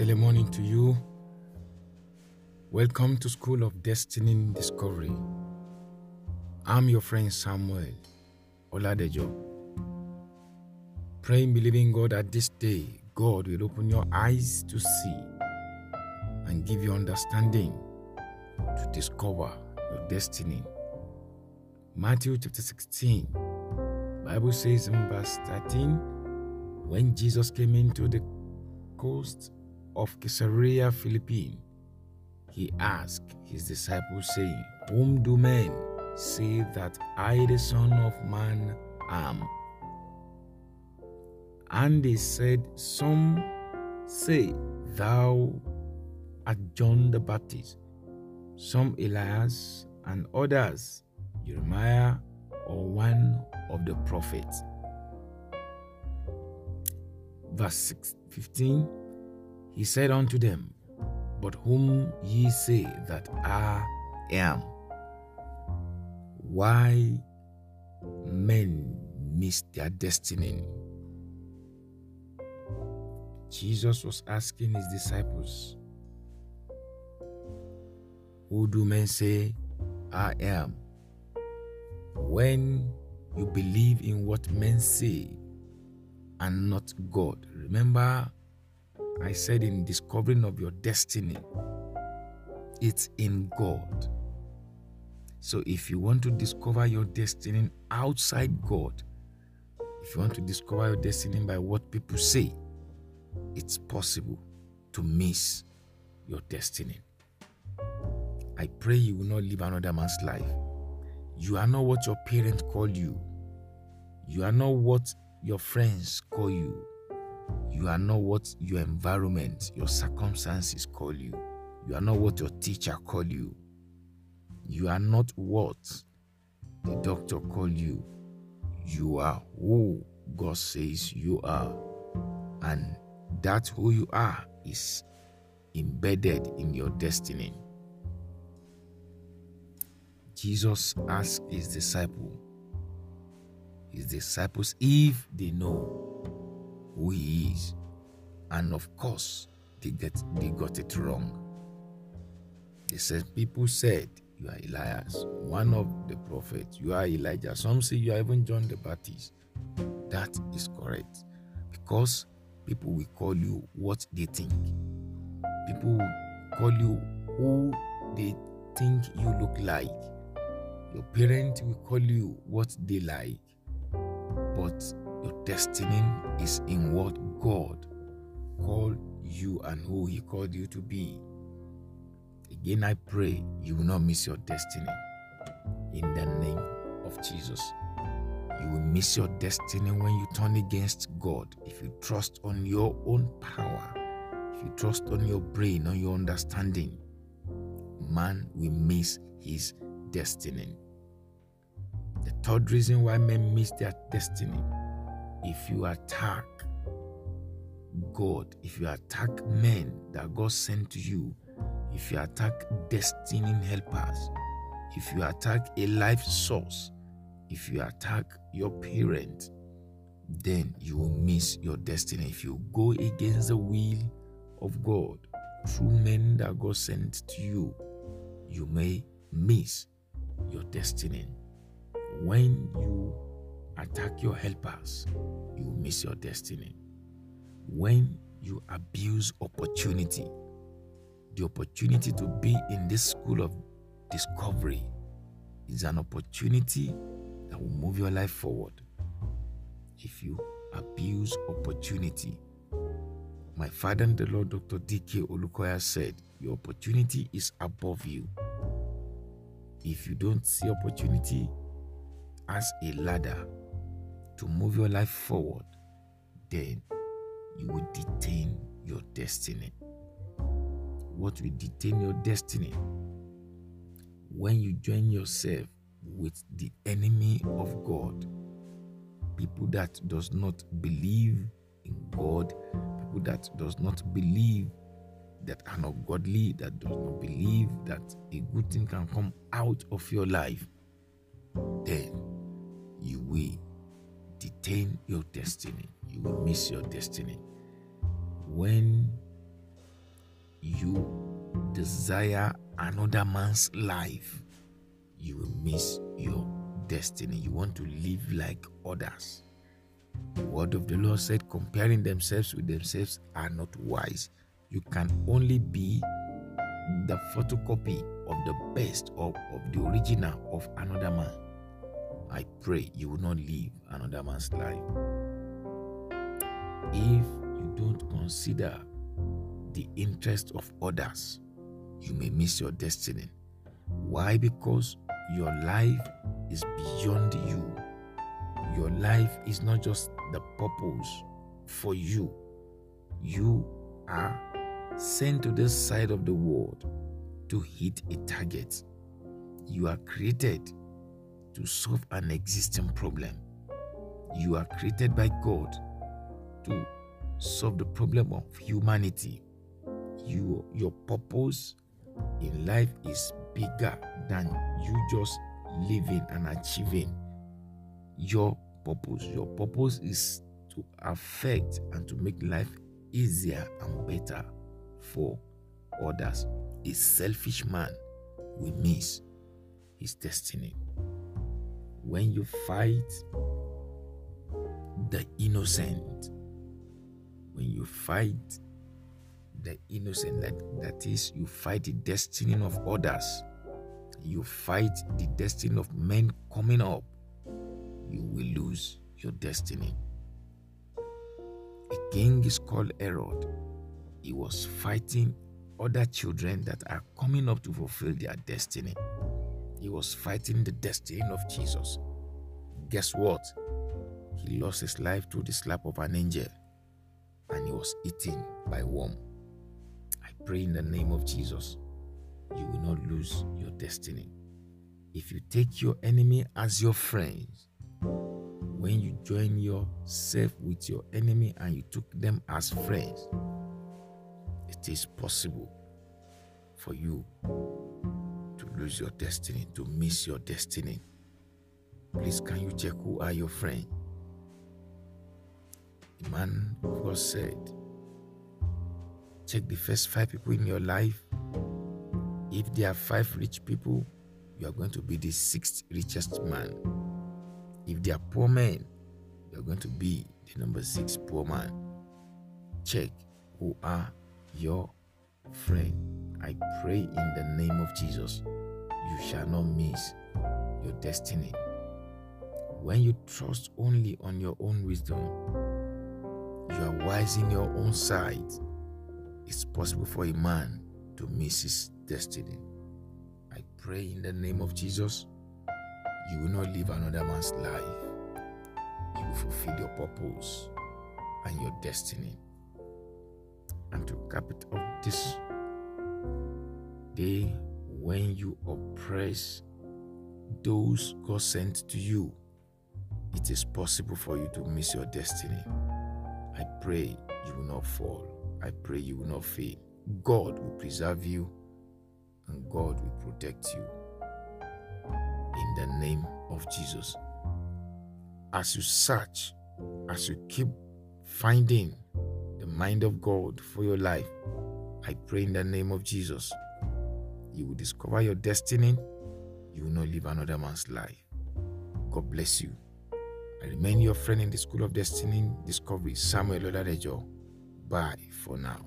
Morning to you. Welcome to School of Destiny and Discovery. I'm your friend Samuel Oladejo. Praying, believing God that this day God will open your eyes to see and give you understanding to discover your destiny. Matthew chapter 16, Bible says in verse 13, when Jesus came into the coast of Caesarea Philippi, he asked his disciples, saying, Whom do men say that I, the Son of Man, am? And they said, Some say, Thou art John the Baptist, some Elias, and others, Jeremiah, or one of the prophets. Verse 6, 15 He said unto them, But whom ye say that I am? Why men miss their destiny? Jesus was asking his disciples, Who do men say I am? When you believe in what men say and not God, remember I said in discovering of your destiny, it's in God. So if you want to discover your destiny outside God, if you want to discover your destiny by what people say, it's possible to miss your destiny. I pray you will not live another man's life. You are not what your parents call you. You are not what your friends call you. You are not what your environment, your circumstances call you. You are not what your teacher call you. You are not what the doctor call you. You are who God says you are. And that who you are is embedded in your destiny. Jesus asked his disciple, his disciples, if they know who he is. And of course, they get they got it wrong. They said people said you are Elias, one of the prophets, you are Elijah. Some say you are even John the Baptist. That is correct. Because people will call you what they think. People will call you who they think you look like. Your parents will call you what they like. But your destiny is in what God called you and who He called you to be. Again, I pray you will not miss your destiny. In the name of Jesus. You will miss your destiny when you turn against God. If you trust on your own power, if you trust on your brain, on your understanding, man will miss his destiny. The third reason why men miss their destiny if you attack God, if you attack men that God sent to you, if you attack destiny helpers, if you attack a life source, if you attack your parent, then you will miss your destiny. If you go against the will of God through men that God sent to you, you may miss your destiny. When you attack your helpers, you miss your destiny. When you abuse opportunity, the opportunity to be in this school of discovery is an opportunity that will move your life forward. If you abuse opportunity, my father and the Lord Dr. D.K. Olukoya said, Your opportunity is above you. If you don't see opportunity as a ladder to move your life forward, then you will detain your destiny. What will detain your destiny? When you join yourself with the enemy of God, people that does not believe in God, people that does not believe that are not godly, that does not believe that a good thing can come out of your life, then you will detain your destiny. You will miss your destiny. When you desire another man's life, you will miss your destiny. You want to live like others. The word of the Lord said, comparing themselves with themselves are not wise. You can only be the photocopy of the best of, of the original of another man. I pray you will not live another man's life. If you don't consider the interest of others, you may miss your destiny. Why? Because your life is beyond you. Your life is not just the purpose for you. You are sent to this side of the world to hit a target. You are created to solve an existing problem. You are created by God to solve the problem of humanity. You, your purpose in life is bigger than you just living and achieving your purpose. Your purpose is to affect and to make life easier and better for others. A selfish man will miss his destiny. When you fight the innocent, when you fight the innocent, that, that is, you fight the destiny of others, you fight the destiny of men coming up, you will lose your destiny. A king is called Herod. He was fighting other children that are coming up to fulfill their destiny. He was fighting the destiny of Jesus. Guess what? He lost his life through the slap of an angel and he was eaten by worm. I pray in the name of Jesus, you will not lose your destiny. If you take your enemy as your friend, when you join yourself with your enemy and you took them as friends, it is possible for you lose your destiny, to miss your destiny. Please, can you check who are your friends? The man of God said, check the first five people in your life. If there are five rich people, you are going to be the sixth richest man. If they are poor men, you are going to be the number six poor man. Check who are your friend. I pray in the name of Jesus, you shall not miss your destiny. When you trust only on your own wisdom, you are wise in your own sight. It's possible for a man to miss his destiny. I pray in the name of Jesus, you will not live another man's life. You will fulfill your purpose and your destiny. And to cap it off this day, when you oppress those God sent to you, it is possible for you to miss your destiny. I pray you will not fall. I pray you will not fail. God will preserve you and God will protect you. In the name of Jesus. As you search, as you keep finding the mind of God for your life, I pray in the name of Jesus, you will discover your destiny. You will not live another man's life. God bless you. I remain your friend in the School of Destiny Discovery, Samuel Oladejo. Bye for now.